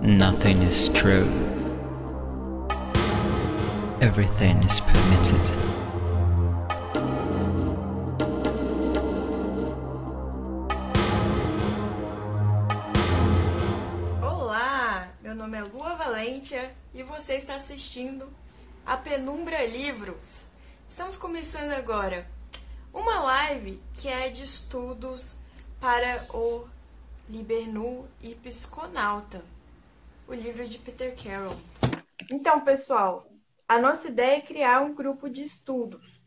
Nothing is true. Everything is permitted. Olá, meu nome é Lua Valentia e você está assistindo a Penumbra Livros. Estamos começando agora uma live que é de estudos para o Libernu e Psiconauta, o livro de Peter Carroll. Então, pessoal, a nossa ideia é criar um grupo de estudos.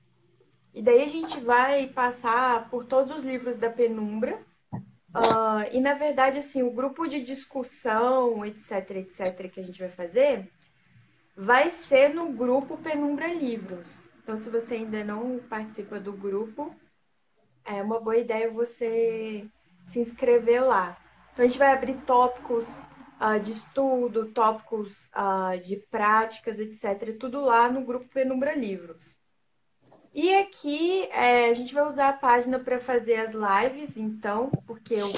E daí a gente vai passar por todos os livros da Penumbra. Uh, e na verdade, assim, o grupo de discussão, etc, etc, que a gente vai fazer, vai ser no grupo Penumbra Livros. Então, se você ainda não participa do grupo, é uma boa ideia você se inscrever lá. Então, a gente vai abrir tópicos uh, de estudo, tópicos uh, de práticas, etc. Tudo lá no grupo Penumbra Livros. E aqui é, a gente vai usar a página para fazer as lives, então, porque eu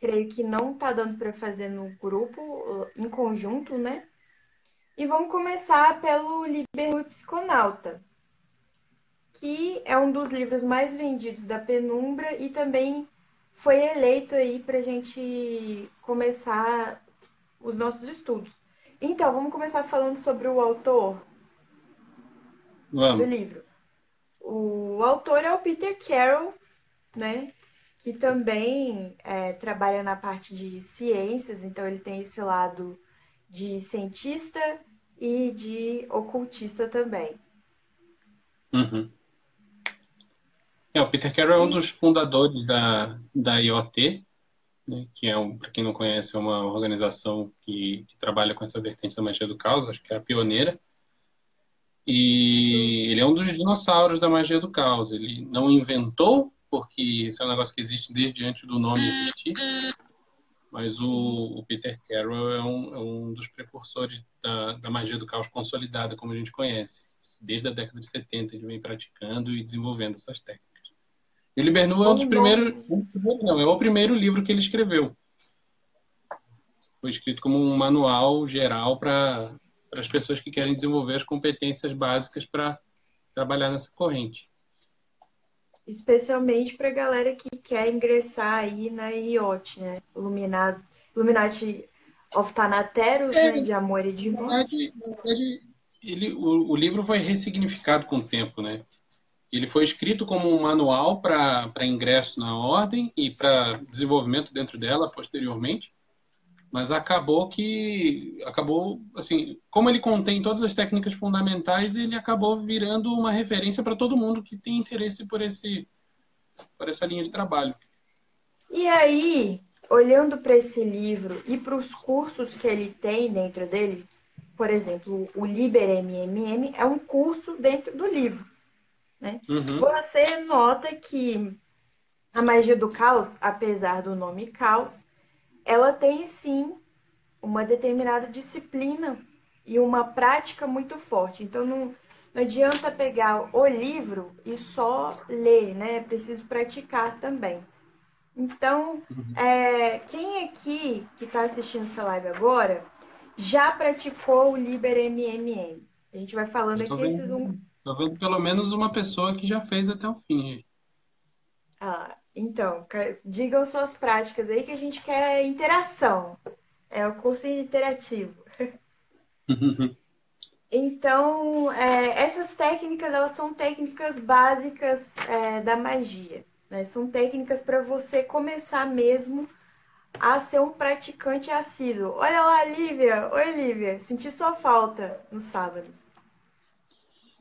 creio que não está dando para fazer no grupo, em conjunto, né? E vamos começar pelo Liber Psiconauta, que é um dos livros mais vendidos da Penumbra e também foi eleito aí para a gente começar os nossos estudos. Então, vamos começar falando sobre o autor Vamos. do livro. O autor é o Peter Carroll, né? Que também é, trabalha na parte de ciências, então ele tem esse lado de cientista e de ocultista também. Uhum. É, o Peter Carroll é um dos fundadores da, da IoT, né, que é, um, para quem não conhece, é uma organização que, que, trabalha com essa vertente da magia do caos, acho que é a pioneira. E ele é um dos dinossauros da magia do caos. Ele não inventou, porque isso é um negócio que existe desde antes do nome existir, mas o, o Peter Carroll é um, é um dos precursores da, da, magia do caos consolidada, como a gente conhece. Desde a década de 70 ele vem praticando e desenvolvendo essas técnicas. E o Libernu é um dos primeiros. Não, é o primeiro livro que ele escreveu. Foi escrito como um manual geral para as pessoas que querem desenvolver as competências básicas para trabalhar nessa corrente. Especialmente para a galera que quer ingressar aí na IOT, né? Illuminati, Illuminati of Thanateros, é, né? De amor e de morte. Ele, o, o livro foi ressignificado com o tempo, né? Ele foi escrito como um manual para ingresso na ordem e para desenvolvimento dentro dela posteriormente, mas acabou que acabou assim, como ele contém todas as técnicas fundamentais, ele acabou virando uma referência para todo mundo que tem interesse por esse por essa linha de trabalho. E aí, olhando para esse livro e para os cursos que ele tem dentro dele, por exemplo, o Liber MMM é um curso dentro do livro. Né? Uhum. Você nota que a magia do caos, apesar do nome caos, ela tem sim uma determinada disciplina e uma prática muito forte. Então não, não adianta pegar o livro e só ler, né? É preciso praticar também. Então, uhum. é, quem aqui que está assistindo essa live agora já praticou o Liber MMM? A gente vai falando aqui esses um, Tô vendo pelo menos uma pessoa que já fez até o fim. Ah, então, digam suas práticas aí que a gente quer interação. É o curso interativo. então, é, essas técnicas, elas são técnicas básicas é, da magia. Né? São técnicas para você começar mesmo a ser um praticante assíduo. Olha lá, Lívia! Oi, Lívia! Senti sua falta no sábado.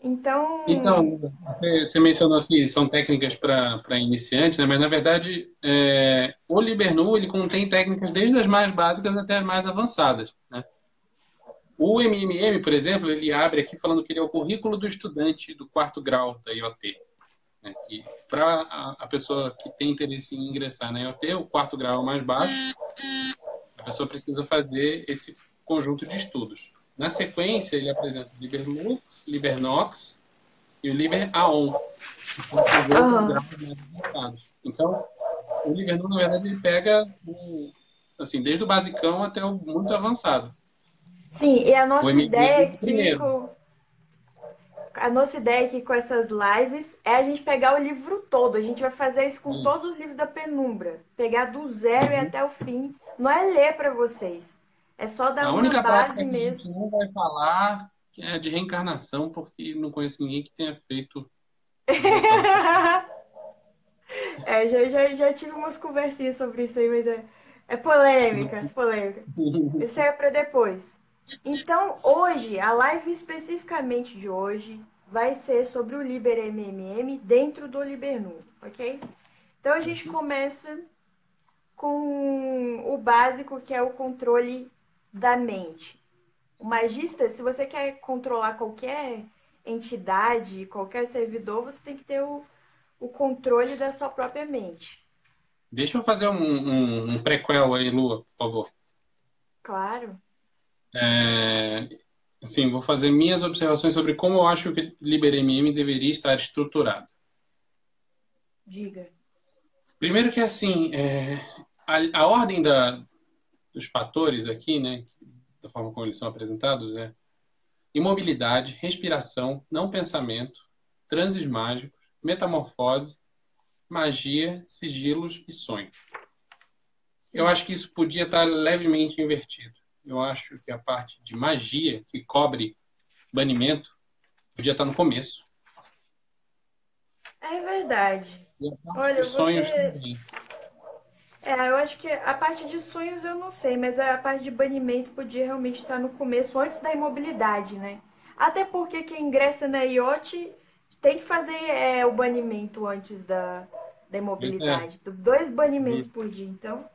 Então. Então, você, você mencionou que são técnicas para iniciantes, né? mas na verdade é, o Libernu ele contém técnicas desde as mais básicas até as mais avançadas. Né? O MMM, por exemplo, ele abre aqui falando que ele é o currículo do estudante do quarto grau da IoT. Né? Para a, a, pessoa que tem interesse em ingressar na IoT, o quarto grau é mais baixo, a pessoa precisa fazer esse conjunto de estudos. Na sequência, ele apresenta o LiberLux, LiberNox e o LiberAon, que são os. Então, o LiberNox, na verdade, ele pega o, assim, desde o basicão até o muito avançado. Sim, e a nossa ideia aqui primeiro. com... A nossa ideia aqui com essas lives é a gente pegar o livro todo. A gente vai fazer isso com todos os livros da penumbra. Pegar do zero e Uhum. até o fim. Não é ler para vocês. É só dar A uma única base que a gente mesmo. não vai falar é de reencarnação, porque não conheço ninguém que tenha feito. É, já, já, já tive umas conversinhas sobre isso aí, mas é, é polêmica, é polêmica. Isso é para depois. Então, hoje, a live especificamente de hoje vai ser sobre o Liber MMM dentro do Libernu, ok? Então, a gente começa com o básico, que é o controle da mente. O magista, se você quer controlar qualquer entidade, qualquer servidor, você tem que ter o, o controle da sua própria mente. Deixa eu fazer um, um, um prequel aí, Lua, por favor. Claro. É, assim, vou fazer minhas observações sobre como eu acho que o LiberMM deveria estar estruturado. Diga. Primeiro que assim, é, a, a ordem da, dos fatores aqui, né, da forma como eles são apresentados, é imobilidade, respiração, não pensamento, transes mágicos, metamorfose, magia, sigilos e sonho. Eu acho que isso podia estar levemente invertido. Eu acho que a parte de magia, que cobre banimento, podia estar no começo. É verdade. Olha, você-. É, eu acho que a parte de sonhos eu não sei, mas a parte de banimento podia realmente estar no começo, antes da imobilidade, né? Até porque quem ingressa na IOT tem que fazer é, o banimento antes da, da imobilidade. Dois banimentos por dia, então.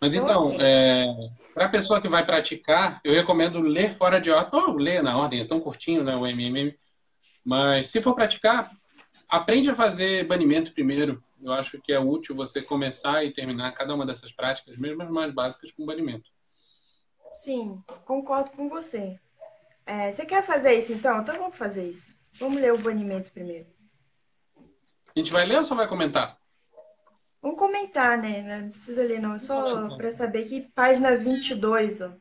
Mas Então, então, ok. para a pessoa que vai praticar, eu recomendo ler fora de ordem. Ou ler na ordem, é tão curtinho, né, o MMM. Mas se for praticar, aprende a fazer banimento primeiro. Eu acho que é útil você começar e terminar cada uma dessas práticas, mesmo as mais básicas, com banimento. Sim, concordo com você. É, você quer fazer isso então? Então vamos fazer isso. Vamos ler o banimento primeiro. A gente vai ler ou só vai comentar? Vamos comentar, né? Não precisa ler, não. É só para saber que página 22, ó.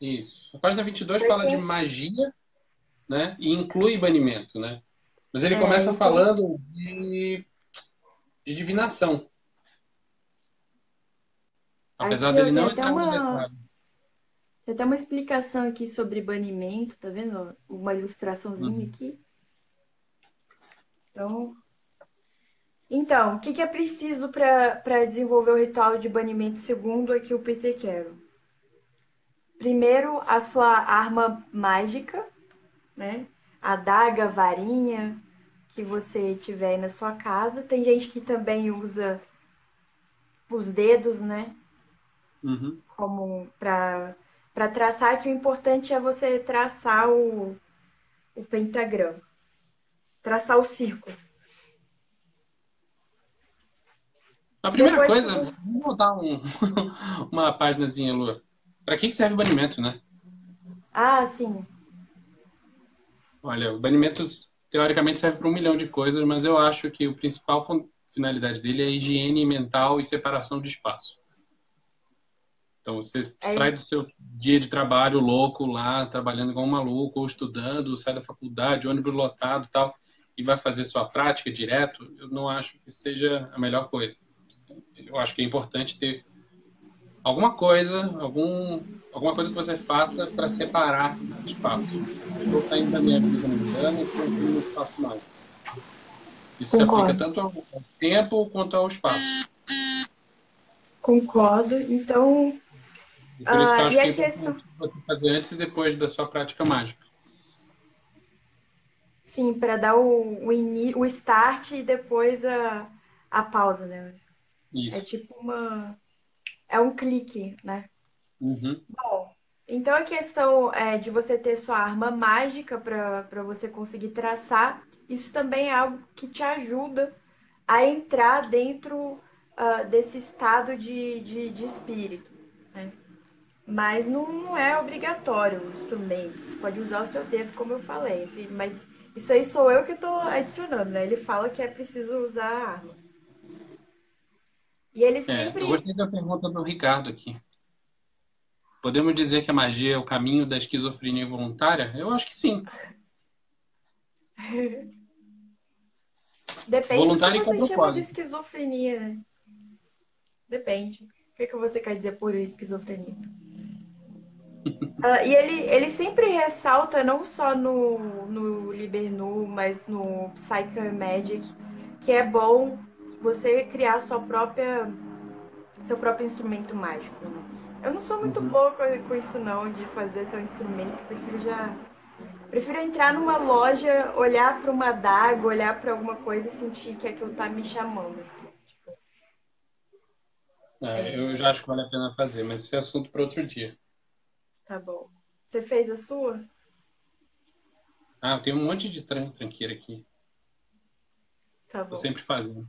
Isso. A página 22 Porque- fala de magia, né? E inclui banimento, né? Mas ele É, começa então- falando de, de divinação. Apesar Aqui, dele não tem até entrar no uma- detalhe. Tem até uma explicação aqui sobre banimento, tá vendo? Uma ilustraçãozinha Uhum. aqui. Então, então, o que, que é preciso para desenvolver o ritual de banimento segundo aqui o Peter Carroll? Primeiro, a sua arma mágica, né? A daga, varinha que você tiver aí na sua casa. Tem gente que também usa os dedos, né? Uhum. como para para traçar, que o importante é você traçar o, o pentagrama, traçar o círculo. A primeira Depois coisa, tu- vamos botar um, uma páginazinha, Lua. Para que que serve o banimento, né? Ah, sim. Olha, o banimento teoricamente serve para um milhão de coisas, mas eu acho que o principal finalidade dele é a higiene mental e separação de espaço. Então você É sai do seu dia de trabalho louco lá, trabalhando igual um maluco, ou estudando, sai da faculdade, ônibus lotado e tal, e vai fazer sua prática direto, eu não acho que seja a melhor coisa. Eu acho que é importante ter alguma coisa, algum, alguma coisa que você faça para separar esse espaço. Estou saindo da minha vida mundana e estou no espaço mágico. Isso se Concordo. aplica tanto ao tempo quanto ao espaço. Concordo. Então, E por isso que Ah, eu acho e que a é questão- você fazer antes e depois da sua prática mágica. sim, para dar o, o, o start e depois a, a pausa, né? É Isso. tipo uma. É um clique, né? Uhum. Bom, então a questão é de você ter sua arma mágica para você conseguir traçar, isso também é algo que te ajuda a entrar dentro ah, desse estado de, de, de espírito, né? Mas não, não é obrigatório o instrumento. Você pode usar o seu dedo, como eu falei. assim, mas isso aí sou eu que estou adicionando, né? Ele fala que é preciso usar a arma. E ele sempre. É, eu gostei da pergunta do Ricardo aqui. Podemos dizer que a magia é o caminho da esquizofrenia voluntária? Eu acho que sim. Depende Voluntário do que você chama de esquizofrenia, né? Depende. O que, é que você quer dizer por esquizofrenia? uh, e ele, ele sempre ressalta, não só no, no Libernu, mas no Psycho Magic, que é bom você criar sua própria, seu próprio instrumento mágico. Né? Eu não sou muito uhum. boa com isso não, de fazer seu instrumento, prefiro já Prefiro entrar numa loja, olhar para uma daga, olhar para alguma coisa e sentir que aquilo tá me chamando. Assim, tipo. é, eu já acho que vale a pena fazer, mas esse é assunto para outro dia. Tá bom. Você fez a sua? Ah, eu tenho um monte de tran tranqueira aqui. Tá bom. Tô sempre fazendo.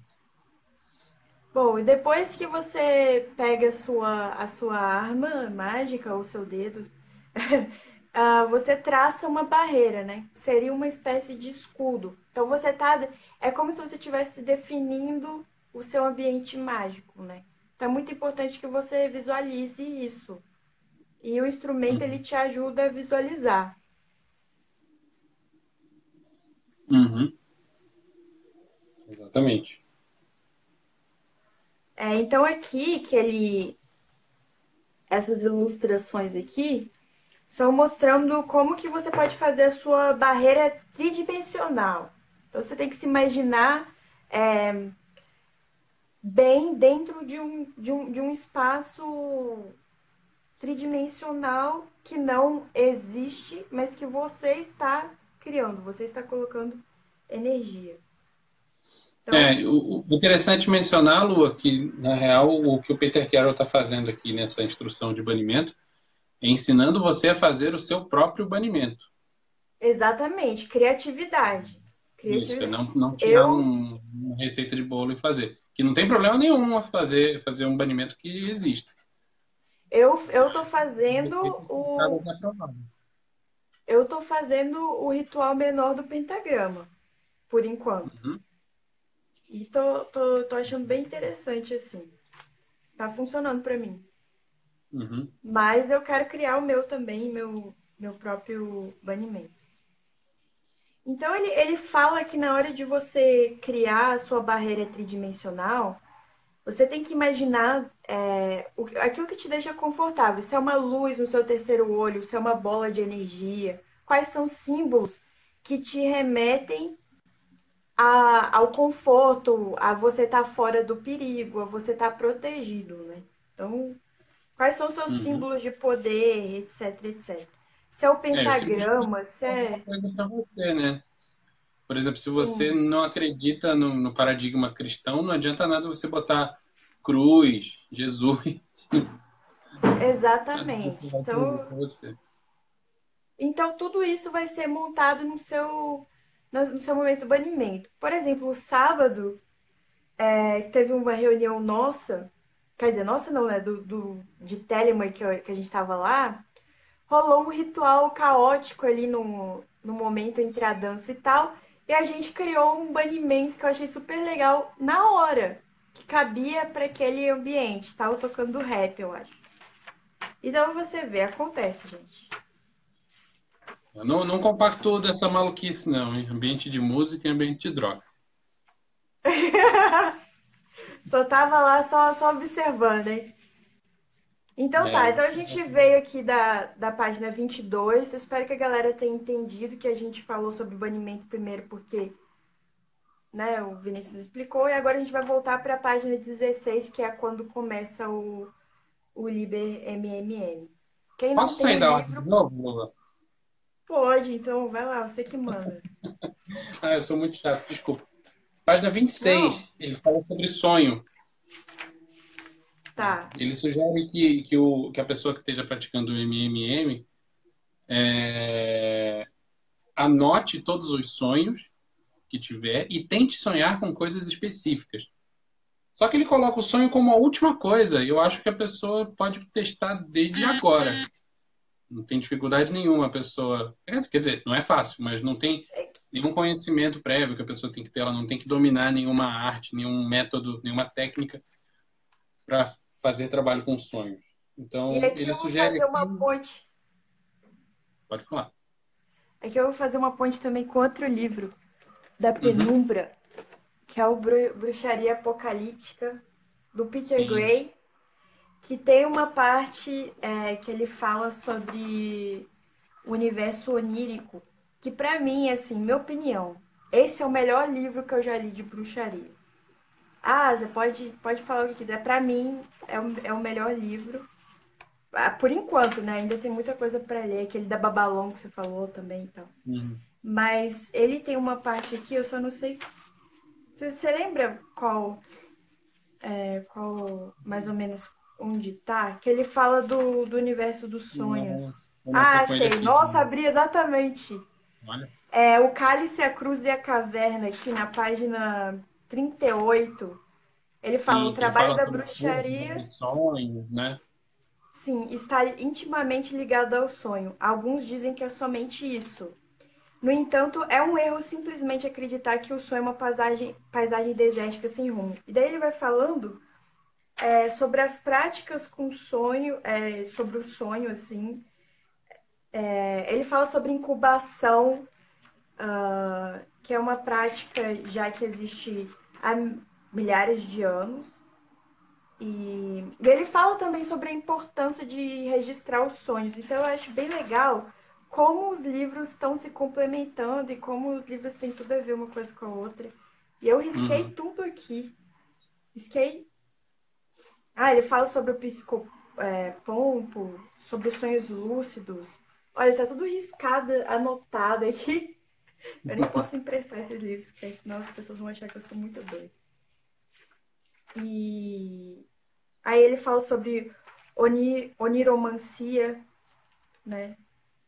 Bom, e depois que você pega a sua, a sua arma mágica, ou seu dedo, uh, você traça uma barreira, né? Seria uma espécie de escudo. Então você tá. É como se você estivesse definindo o seu ambiente mágico, né? Então é muito importante que você visualize isso. E o instrumento ele te ajuda a visualizar. Uhum. Exatamente. É, então aqui que ele essas ilustrações aqui são mostrando como que você pode fazer a sua barreira tridimensional. Então você tem que se imaginar é, bem dentro de um, de, um, de um espaço tridimensional que não existe, mas que você está criando, você está colocando energia. Então, é, o, o interessante mencionar, Lua, que na real o que o Peter Carroll está fazendo aqui nessa instrução de banimento ensinando você a fazer o seu próprio banimento. Exatamente, criatividade. criatividade. Isso, não, não tirar eu... um, uma receita de bolo e fazer. Que não tem problema nenhum a fazer, fazer um banimento que existe. Eu, eu tô fazendo o. Eu tô fazendo o ritual menor do pentagrama, por enquanto. Uhum. E tô, tô, tô achando bem interessante, assim. Tá funcionando para mim. Uhum. Mas eu quero criar o meu também, meu, meu próprio banimento. Então ele, ele fala que na hora de você criar a sua barreira tridimensional, você tem que imaginar é, o, aquilo que te deixa confortável. Se é uma luz no seu terceiro olho, se é uma bola de energia, quais são os símbolos que te remetem a, ao conforto, a você estar tá fora do perigo, a você estar tá protegido, né? Então, Quais são seus uhum. símbolos de poder, etc, etc. Se é o pentagrama, é, se é. Coisa para você, né? Por exemplo, se você Sim. não acredita no, no, paradigma cristão, não adianta nada você botar cruz, Jesus. Exatamente. Então, então tudo isso vai ser montado no seu no seu momento de banimento. Por exemplo, sábado é, teve uma reunião nossa Quer dizer, nossa, não, né? Do, do, de Telemann que, que a gente tava lá, rolou um ritual caótico ali no, no momento entre a dança e tal. E a gente criou um banimento que eu achei super legal na hora, que cabia para aquele ambiente. Tava tocando rap, eu acho. Então você vê, acontece, gente. Eu não, não compacto dessa maluquice, não, hein? Ambiente de música e ambiente de droga. Só tava lá só, só observando, hein? Então tá, é. então a gente veio aqui da, da página 22. Eu espero que a galera tenha entendido que a gente falou sobre banimento primeiro, porque né, o Vinícius explicou, e agora a gente vai voltar para a página 16, que é quando começa o, o Liber MMM. Quem não Posso sair da livro... de novo, Lula? Pode, então vai lá, você que manda. ah, eu sou muito chato, desculpa. Página 26, Não. ele fala sobre sonho. Tá. Ele sugere que, que, o, que a pessoa que esteja praticando o MMM é, anote todos os sonhos que tiver e tente sonhar com coisas específicas. Só que ele coloca o sonho como a última coisa, eu acho que a pessoa pode testar desde agora. Não tem dificuldade nenhuma a pessoa. Quer dizer, não é fácil, mas não tem nenhum conhecimento prévio que a pessoa tem que ter, ela não tem que dominar nenhuma arte, nenhum método, nenhuma técnica para fazer trabalho com sonhos. Então, e aqui ele eu vou sugere. fazer uma ponte. Pode falar. Aqui eu vou fazer uma ponte também com outro livro da Penumbra, uhum. que é o Bruxaria Apocalíptica, do Peter Sim. Gray, que tem uma parte é, que ele fala sobre o universo onírico, que para mim, assim, minha opinião, esse é o melhor livro que eu já li de bruxaria. Ah, você pode, pode falar o que quiser. Para mim, é o, é o melhor livro. Ah, por enquanto, né? Ainda tem muita coisa para ler. Aquele da Babalon que você falou também e tal. Uhum. Mas ele tem uma parte aqui, eu só não sei. Você, você lembra qual, é, qual, mais ou menos, onde tá? Que ele fala do, do universo dos sonhos. Ah, achei. Aqui, Nossa, abri exatamente. Olha. É, o Cálice, a Cruz e a Caverna, aqui na página 38. Ele fala: Sim, o trabalho fala da bruxaria. Sonhos, né? Sim, está intimamente ligado ao sonho. Alguns dizem que é somente isso. No entanto, é um erro simplesmente acreditar que o sonho é uma paisagem, paisagem desértica sem rumo. E daí ele vai falando é, sobre as práticas com sonho, é, sobre o sonho, assim. É, ele fala sobre incubação, uh, que é uma prática já que existe há milhares de anos. E, e ele fala também sobre a importância de registrar os sonhos. Então eu acho bem legal como os livros estão se complementando e como os livros têm tudo a ver uma coisa com a outra. E eu risquei uhum. tudo aqui. Risquei. Ah, ele fala sobre o psicopompo, é, sobre os sonhos lúcidos. Olha, tá tudo riscado, anotado aqui. Eu nem posso emprestar esses livros, porque senão as pessoas vão achar que eu sou muito doida. E aí ele fala sobre oni, oniromancia, né?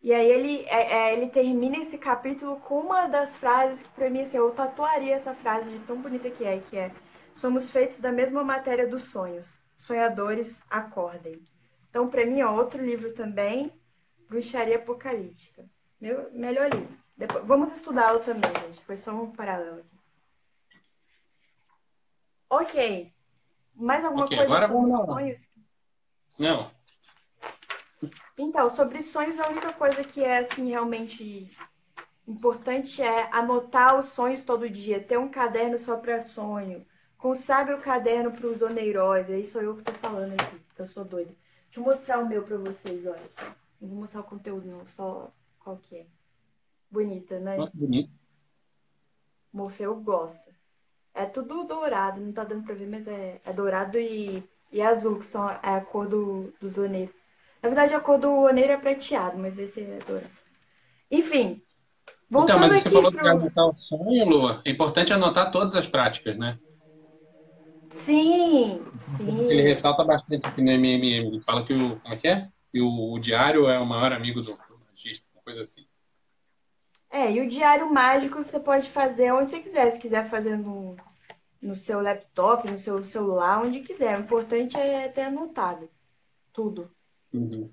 E aí ele, é, é, ele termina esse capítulo com uma das frases que para mim, assim, eu tatuaria essa frase de tão bonita que é, que é Somos feitos da mesma matéria dos sonhos. Sonhadores, acordem. Então, para mim, é outro livro também, Bruxaria Apocalíptica. Meu melhor livro. Depois, vamos estudá-lo também, gente. Foi só um paralelo aqui. Ok. Mais alguma okay, coisa sobre sonhos? Não. Então, sobre sonhos, a única coisa que é assim realmente importante é anotar os sonhos todo dia, ter um caderno só para sonho. Consagra o caderno para os oneiróis. Aí sou eu que tô falando aqui, que eu sou doida. Deixa eu mostrar o meu para vocês, olha. Não vou mostrar o conteúdo, não, só qual que é. Bonita, né? Muito bonito. Morfeu gosta. É tudo dourado, não tá dando pra ver, mas é, é dourado e, e azul, que são, é a cor do, do zoneiro. Na verdade, a cor do oneiro é prateado, mas esse é dourado. Enfim. Então, mas você falou pro... de anotar o sonho, Lua. É importante anotar todas as práticas, né? Sim, sim. Ele ressalta bastante aqui no MMM. Ele fala que o. Como é que é? Que o, o diário é o maior amigo do, magista, uma coisa assim. É, e o diário mágico você pode fazer onde você quiser. Se quiser fazer no, no seu laptop, no seu celular, onde quiser. O importante é ter anotado tudo. Uhum.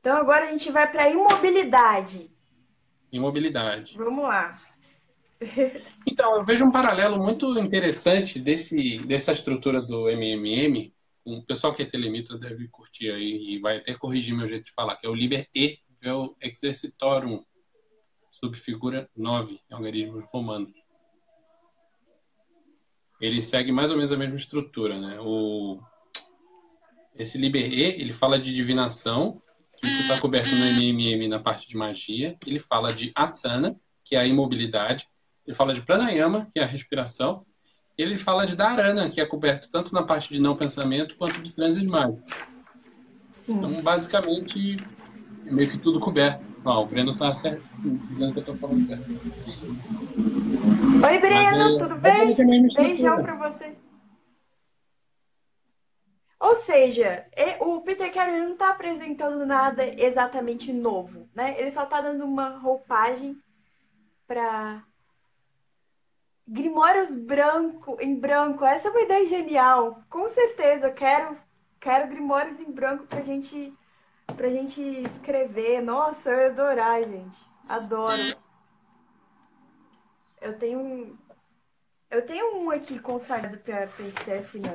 Então agora a gente vai para imobilidade. Imobilidade. Vamos lá. então, eu vejo um paralelo muito interessante desse, dessa estrutura do MMM. O pessoal que é telemita deve curtir aí e vai até corrigir meu jeito de falar, que é o Liber E é o Exercitorum, subfigura 9, algarismos romanos. Ele segue mais ou menos a mesma estrutura, né? O, esse Liber E, ele fala de divinação, que está coberto no MMM na parte de magia. Ele fala de asana, que é a imobilidade. Ele fala de pranayama, que é a respiração. Ele fala de dharana, que é coberto tanto na parte de não pensamento quanto de transes mágicos. Então, basicamente, é meio que tudo coberto. Ó, o Breno tá certo, dizendo que eu tô falando certo. Oi, Breno, é, tudo bem? Beijão pra você. Ou seja, o Peter Carey não está apresentando nada exatamente novo, né? Ele só está dando uma roupagem para Grimórios branco em branco. Essa é uma ideia genial. Com certeza, eu quero quero Grimórios em branco pra gente pra gente escrever. Nossa, eu ia adorar, gente. Adoro. Eu tenho Eu tenho um aqui consagrado pra PCF, não.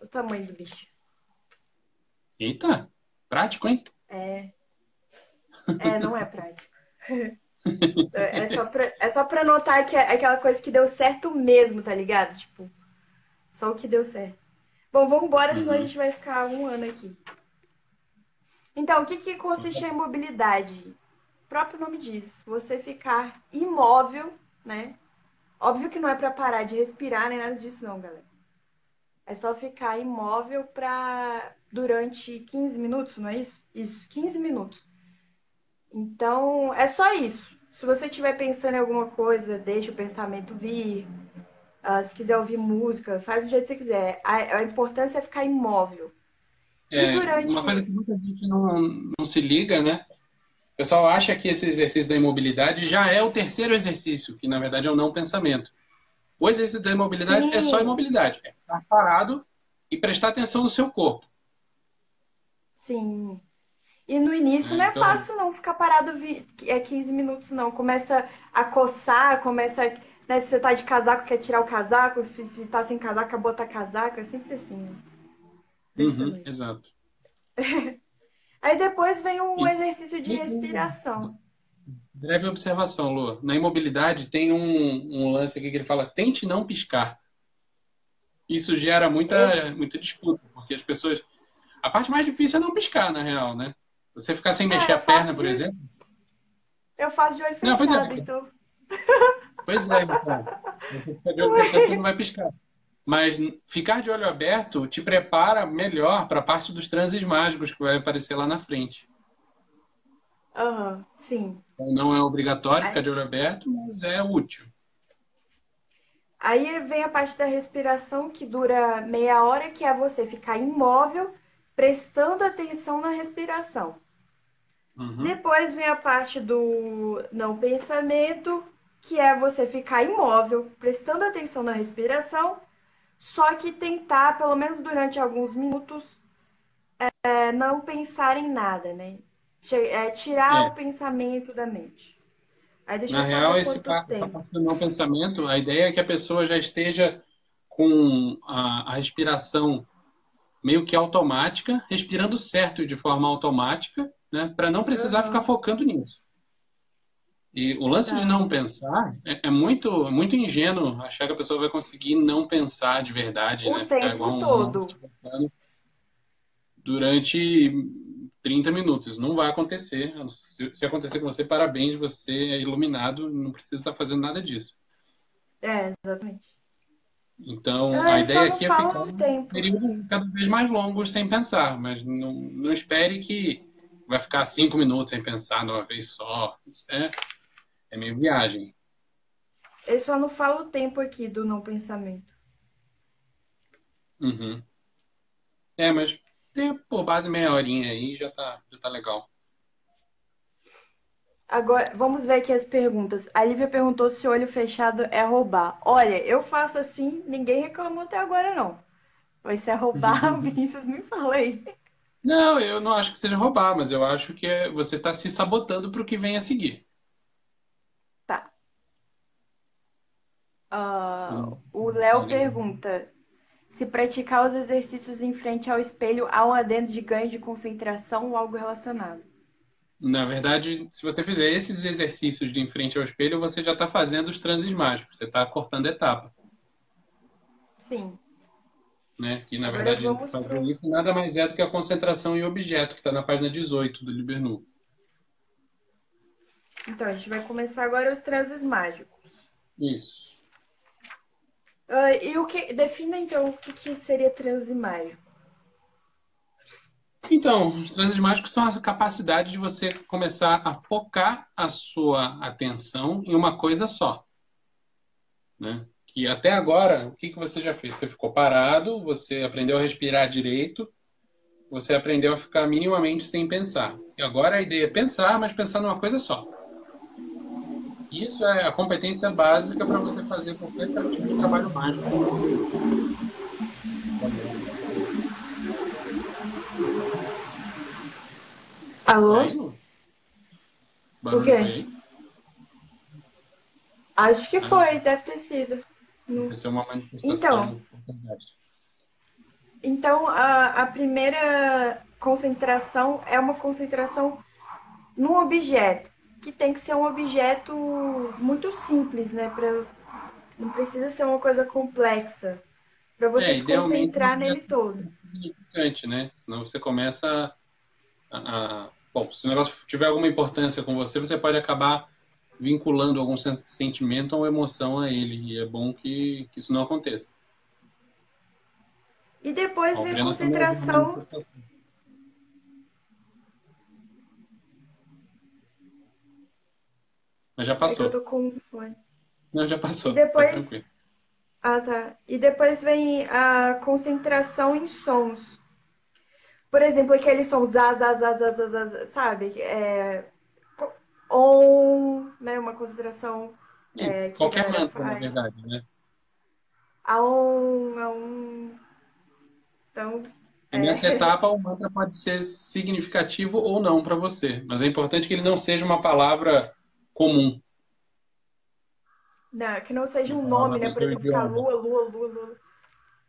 O tamanho do bicho. Eita, prático, hein? É. É, não é prático. É só pra, é só pra notar que é aquela coisa que deu certo mesmo, tá ligado? Tipo, só o que deu certo. Bom, vamos embora, senão a Uhum. gente vai ficar um ano aqui. Então, o que, que consiste a imobilidade? O próprio nome diz, você ficar imóvel, né? Óbvio que não é pra parar de respirar nem nada disso, não, galera. É só ficar imóvel pra durante 15 minutos, não é isso? Isso, 15 minutos. Então, é só isso. Se você estiver pensando em alguma coisa, deixa o pensamento vir. Ah, se quiser ouvir música, faz do jeito que você quiser. A, a importância é ficar imóvel. E É, durante- uma coisa que muita gente não, não se liga, né? O pessoal acha que esse exercício da imobilidade já é o terceiro exercício, que na verdade é o não pensamento. O exercício da imobilidade Sim. é só imobilidade, é ficar parado e prestar atenção no seu corpo. Sim. E no início É, não é então- fácil não ficar parado vi- é 15 minutos não. Começa a coçar, começa, né, se você tá de casaco, quer tirar o casaco, se, se tá sem casaco, quer botar casaco, é sempre assim. né? Uhum, exato. Aí depois vem o E- exercício de respiração. Breve observação, Lu. Na imobilidade tem um, um lance aqui que ele fala: tente não piscar. Isso gera muita, muita disputa, porque as pessoas. A parte mais difícil é não piscar, na real, né? Você ficar sem mexer eu a perna, por de- exemplo. Eu faço de olho Não, pois é. fechado, então. Pois é, então. Você fica de olho fechado não vai piscar. Mas ficar de olho aberto te prepara melhor para a parte dos transes mágicos que vai aparecer lá na frente. Aham, sim. Então, não é obrigatório ficar de olho aberto, mas é útil. Aí vem a parte da respiração que dura meia hora, que é você ficar imóvel, prestando atenção na respiração. Uhum. Depois vem a parte do não pensamento, que é você ficar imóvel, prestando atenção na respiração, só que tentar, pelo menos durante alguns minutos, é, não pensar em nada, né? É, tirar É. o pensamento da mente. Na real, esse parte do não pensamento, a ideia é que a pessoa já esteja com a, a respiração meio que automática, respirando certo de forma automática, né, para não precisar Aham. ficar focando nisso. E o lance de não pensar é, é muito, muito ingênuo achar que a pessoa vai conseguir não pensar de verdade, O né? Ficar tempo igual um todo. pensando durante 30 minutos. Não vai acontecer. Se, acontecer com você, parabéns, você é iluminado, não precisa estar fazendo nada disso. É, exatamente. Então, Ah, a ideia aqui é ficar em tempo. períodos cada vez mais longos sem pensar, mas não, não espere que vai ficar cinco minutos sem pensar de uma vez só. É, é meio viagem. Eu só não falo o tempo aqui do não pensamento. Uhum. É, mas tem por base meia horinha aí já tá, já tá legal. Agora, vamos ver aqui as perguntas. A Lívia perguntou se olho fechado é roubar. Olha, eu faço assim, ninguém reclamou até agora, não. Mas se é roubar, Vinícius, me fala aí. Não, eu não acho que seja roubar, mas eu acho que é- você está se sabotando para o que vem a seguir. Tá. Ah, Hum. o Léo Olha. pergunta se praticar os exercícios em frente ao espelho há um adendo de ganho de concentração ou algo relacionado. Na verdade, se você fizer esses exercícios de em frente ao espelho, você já está fazendo os transes mágicos, você está cortando etapa, Sim. Né? Que na Agora verdade fazer pro- isso nada mais é do que a concentração em objeto, que está na página 18 do Libernu. Então, a gente vai começar agora os transes mágicos. Isso. Ah, e o que. Defina então o que, que seria transe mágico. Então, os transes mágicos são a capacidade de você começar a focar a sua atenção em uma coisa só. Né? Que até agora, o que, que você já fez? Você ficou parado, você aprendeu a respirar direito, você aprendeu a ficar minimamente sem pensar. E agora a ideia é pensar, mas pensar numa coisa só. Isso é a competência básica para você fazer qualquer tipo de trabalho mágico. Alô? Lu? O quê? Aí? Acho que foi, deve ter sido. Deve ser uma manifestação. Então, então a, a primeira concentração é uma concentração num objeto, que tem que ser um objeto muito simples, né? Pra, não precisa ser uma coisa complexa. Para você É, se concentrar nele todo. significante, né? Senão você começa a, a- Bom, se o negócio tiver alguma importância com você, você pode acabar vinculando algum sen- sentimento ou emoção a ele. E é bom que, que isso não aconteça. E depois vem a Breno também concentração. Mas já É que eu passou. tô com um fone. Não, já passou. E Tá depois. tranquilo. Ah, tá. E depois vem a concentração em sons. Por exemplo, aquele som zá, zá, zá, zá, zá, zá, zá, sabe? É... On, né? Uma concentração Sim, é, que a qualquer mantra, na faz. verdade, né? Aon, aon. Então, E nessa etapa, o mantra pode ser significativo ou não para você, mas é importante que ele não seja uma palavra comum. não, que não seja um Uma nome, né? Por exemplo, ficar lua, lua, lua, lua.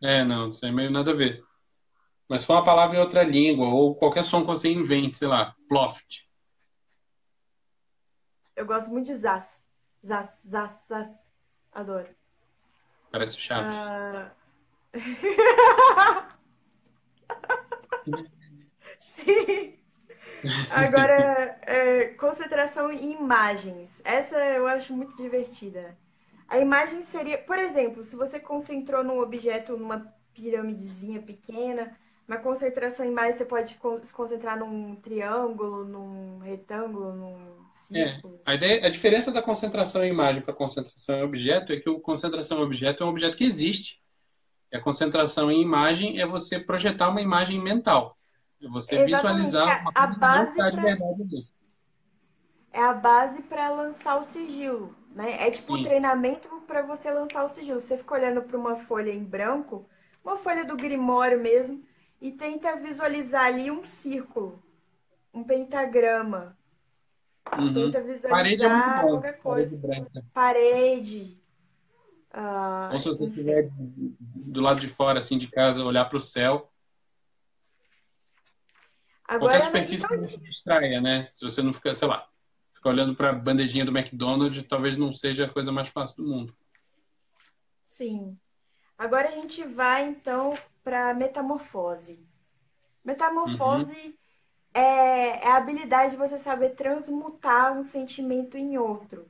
É, não, isso aí meio nada a ver. Mas se for uma palavra em outra língua, ou qualquer som que você invente, sei lá, ploft. Eu gosto muito de zaz. Zaz, zaz, zaz. Adoro. Parece Chaves. Ah, Sim. Agora, é, concentração em imagens. Essa eu acho muito divertida. A imagem seria, por exemplo, se você concentrou num objeto, numa piramidezinha pequena, na concentração em imagem você pode se concentrar num triângulo, num retângulo, num É, círculo. a ideia, a diferença da concentração em imagem para concentração em objeto é que o concentração em objeto é um objeto que existe. E a concentração em imagem é você projetar uma imagem mental. É você Exatamente, visualizar é uma a que não base está de pra- verdade. É a base para lançar o sigilo, né? É tipo um Sim. treinamento para você lançar o sigilo. Você fica olhando para uma folha em branco, uma folha do Grimório mesmo, e tenta visualizar ali um círculo, um pentagrama. Uhum. Tenta Parede é muito visualizar bom. qualquer coisa. Parede. Parede. ah, Ou se você estiver do lado de fora, assim, de casa, olhar para o céu. Agora, Qualquer superfície que não te distraia, né? Se você não ficar, sei lá, ficar olhando para a bandejinha do McDonald's, talvez não seja a coisa mais fácil do mundo. Sim. Agora a gente vai então para metamorfose. Metamorfose é, é a habilidade de você saber transmutar um sentimento em outro.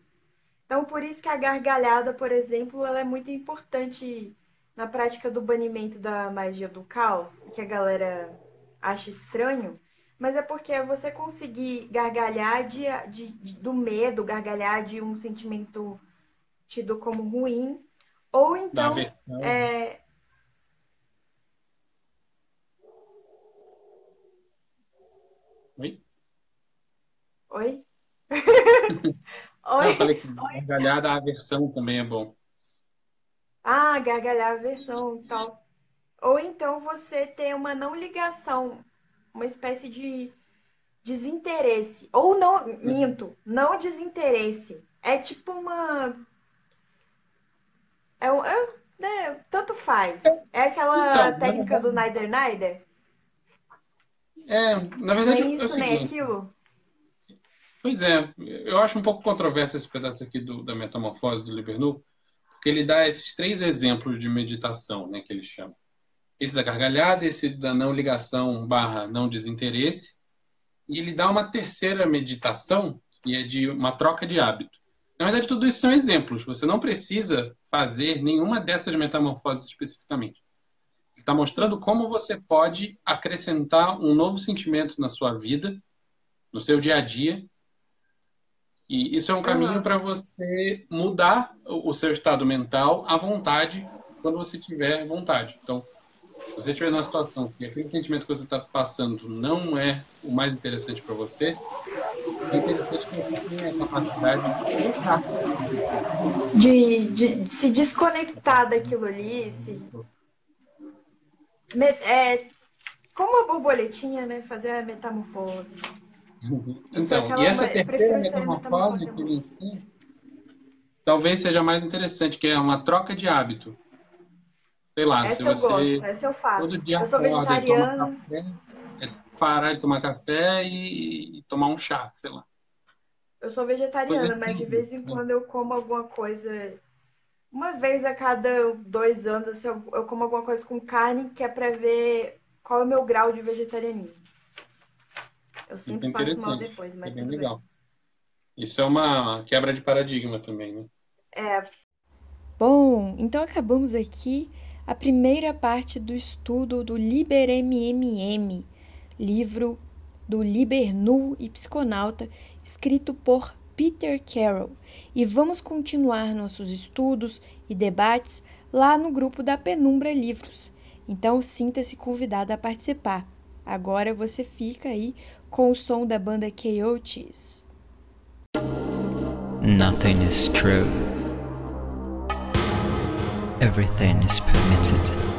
Então, por isso que a gargalhada, por exemplo, ela é muito importante na prática do banimento da magia do caos, que a galera acha estranho, mas é porque é você conseguir gargalhar de, de- de- do medo, gargalhar de um sentimento tido como ruim, ou então é, Oi? Oi? Oi? eu falei que gargalhada, a aversão também é bom. Ah, gargalhar a versão e tal. Ou então você tem uma não ligação, uma espécie de desinteresse. Ou não, minto, não desinteresse. É tipo uma. É, um- é, né, tanto faz. É aquela Então, técnica do Nider Nider? É, na verdade, é Nem o isso, nem seguinte. aquilo. Pois é, eu acho um pouco controverso esse pedaço aqui do, da metamorfose do Libernu, porque ele dá esses três exemplos de meditação, né, que ele chama. Esse da gargalhada, esse da não ligação barra não desinteresse, e ele dá uma terceira meditação, que é de uma troca de hábito. Na verdade, tudo isso são exemplos. Você não precisa fazer nenhuma dessas metamorfoses especificamente. Ele está mostrando como você pode acrescentar um novo sentimento na sua vida, no seu dia a dia, e isso é um caminho Uhum. para você mudar o seu estado mental à vontade, quando você tiver vontade. Então, se você estiver numa situação que aquele sentimento que você está passando não é o mais interessante para você, é interessante que você tenha a capacidade de. De, de, se desconectar daquilo ali, se. É, como a borboletinha, né? Fazer a metamorfose. É Então, aquela e essa terceira metamorfose que ensina, talvez seja mais interessante, que é uma troca de hábito. Sei lá, essa se eu você gosto, essa eu faço. todo dia eu sou acorda e toma café, é parar de tomar café e, e tomar um chá, sei lá. Eu sou vegetariana, mas de vez em né? quando eu como alguma coisa. Uma vez a cada dois anos assim, eu, eu como alguma coisa com carne, que é pra ver qual é o meu grau de vegetarianismo. Eu Isso é sempre passo mal depois, é mas bem tudo bem. legal. Isso é uma quebra de paradigma também, né? É. Bom, então acabamos aqui a primeira parte do estudo do Liber MMM, livro do Liber Nu e Psiconauta, escrito por Peter Carroll. E vamos continuar nossos estudos e debates lá no grupo da Penumbra Livros. Então sinta-se convidado a participar. Agora você fica aí com o som da banda Coyotes. Nothing is true. Everything is permitted.